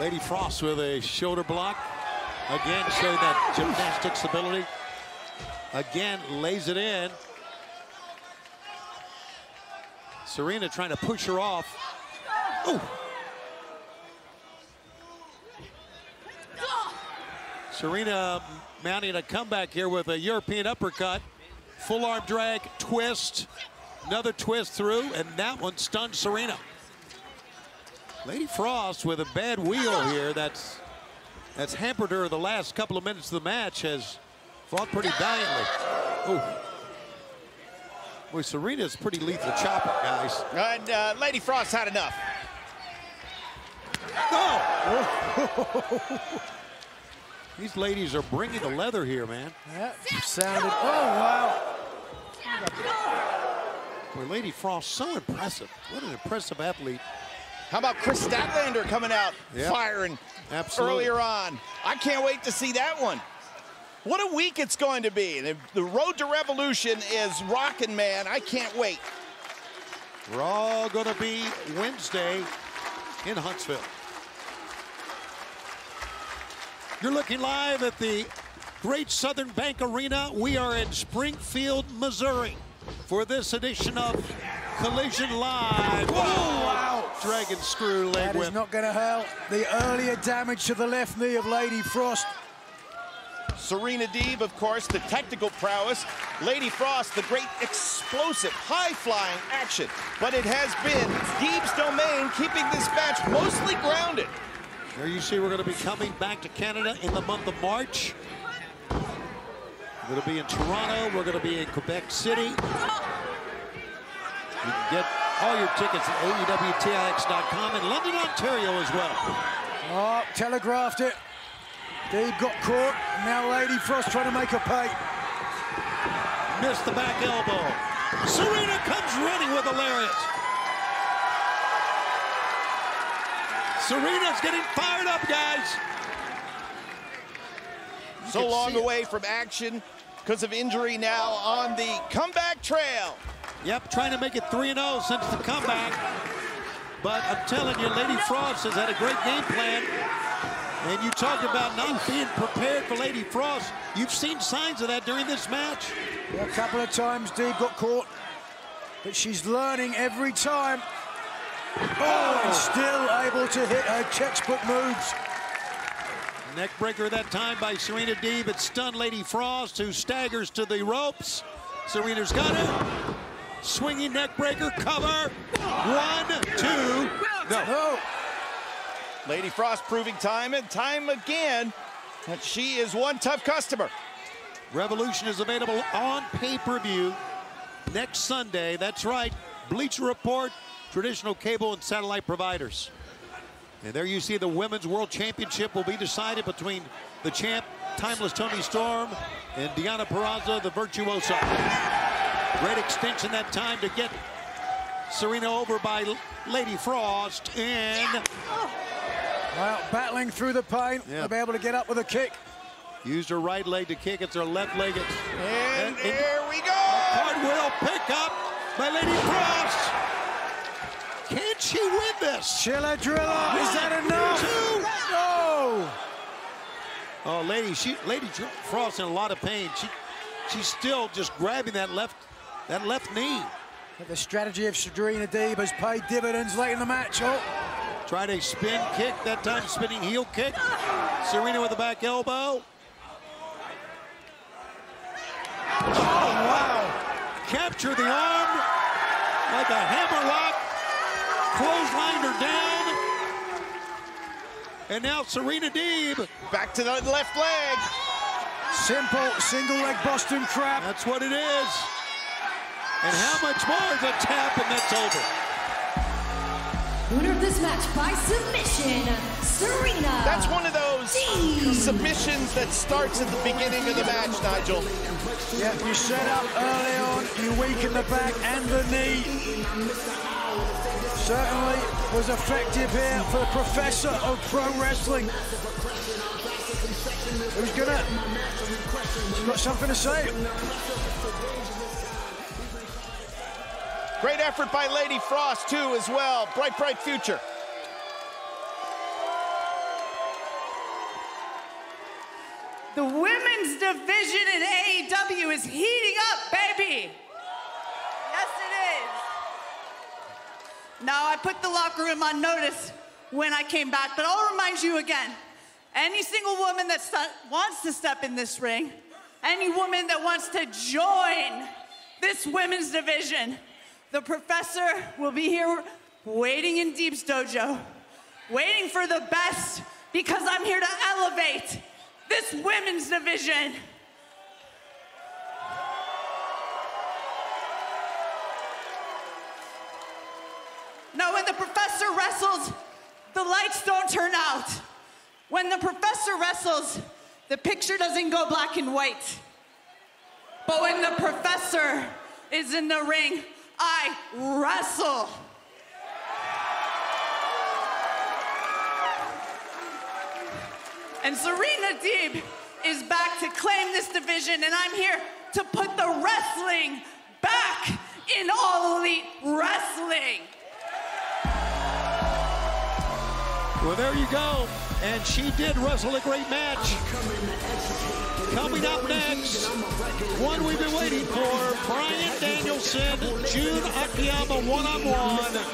Lady Frost with a shoulder block. Again, showing that gymnastics ability. Again, lays it in. Serena trying to push her off. Ooh. Serena mounting a comeback here with a European uppercut. Full arm drag, twist, another twist through, and that one stunned Serena. Lady Frost with a bad wheel here that's that's hampered her the last couple of minutes of the match has fought pretty valiantly. Ooh. Boy, Serena's pretty lethal chopper, guys. And uh, Lady Frost had enough. Oh! These ladies are bringing the leather here, man. Yeah, sounded, oh, wow. Boy, Lady Frost, so impressive. What an impressive athlete. How about Kris Statlander coming out Yep. firing Absolutely. earlier on? I can't wait to see that one. What a week it's going to be. The, the road to revolution is rocking, man. I can't wait. We're all going to be Wednesday in Huntsville. You're looking live at the Great Southern Bank Arena. We are in Springfield, Missouri for this edition of Collision Live. Whoa. Dragon screw leg That is whip. not going to help. The earlier damage to the left knee of Lady Frost. Serena Deeb, of course, the technical prowess. Lady Frost, the great explosive, high-flying action. But it has been Deeb's domain keeping this match mostly grounded. There you see we're going to be coming back to Canada in the month of March. We're going to be in Toronto. We're going to be in Quebec City. You can get all your tickets at AEWTIX.com in London, Ontario as well. Oh, telegraphed it. Deeb got caught. Now Lady Frost trying to make her pay. Missed the back elbow. Serena comes running with a lariat. Serena's getting fired up, guys. So long see it. away from action because of injury now on the comeback trail. Yep, trying to make it 3-0 since the comeback. But I'm telling you, Lady Frost has had a great game plan. And you talk about not being prepared for Lady Frost. You've seen signs of that during this match. A couple of times Dee got caught. But she's learning every time. Oh, and oh. still able to hit her textbook moves. Neck breaker that time by Serena Deeb. It stunned Lady Frost, who staggers to the ropes. Serena's got her. Swinging neck breaker, cover. One, two, no. No. Lady Frost proving time and time again that she is one tough customer. Revolution is available on pay-per-view next Sunday. That's right. Bleacher Report, traditional cable and satellite providers. And there you see the Women's World Championship will be decided between the champ, Timeless Toni Storm, and Deonna Purrazzo, the Virtuoso. Great extension that time to get Serena over by Lady Frost. And Well, battling through the pain. Yeah. They'll be able to get up with a kick. used her right leg to kick. It's her left leg. It's And And- and- here we go. Hardwell pickup by Lady Frost. Can she win this? Chiller driller. Is that enough? Two. No. Oh, Lady, she, Lady Frost in a lot of pain. She, she's still just grabbing that left, that left knee. But the strategy of Serena Deeb has paid dividends late in the match. Oh, Tried a spin kick, that time spinning heel kick. Serena with the back elbow. Oh, wow. Capture the arm like a hammerlock. Clotheslined her down. And now Serena Deeb. Back to the left leg. simple single leg Boston crab. That's what it is. And how much more is a tap and that's over. Winner of this match by submission, Serena. That's one of those Deeb. submissions that starts at the beginning of the match, Nigel. Yeah, you set up early on, you weaken the back and the knee. Certainly was effective here for the professor of pro wrestling. Who's gonna? She's got something to say. Great effort by Lady Frost, too, as well. Bright, bright future. The women's division in AEW is heating up, baby. Yes, it is. Now, I put the locker room on notice when I came back, but I'll remind you again any single woman that wants to step in this ring, any woman that wants to join this women's division, the professor will be here waiting in Deeb's dojo, waiting for the best because I'm here to elevate this women's division. Now, when the professor wrestles, the lights don't turn out. When the professor wrestles, the picture doesn't go black and white. But when the professor is in the ring, I wrestle. And Serena Deeb is back to claim this division, and I'm here to put the wrestling back in all elite wrestling. Well, there you go. And she did wrestle a great match. Coming up next, one we've been waiting for, Bryan Danielson, Jun Akiyama one-on-one.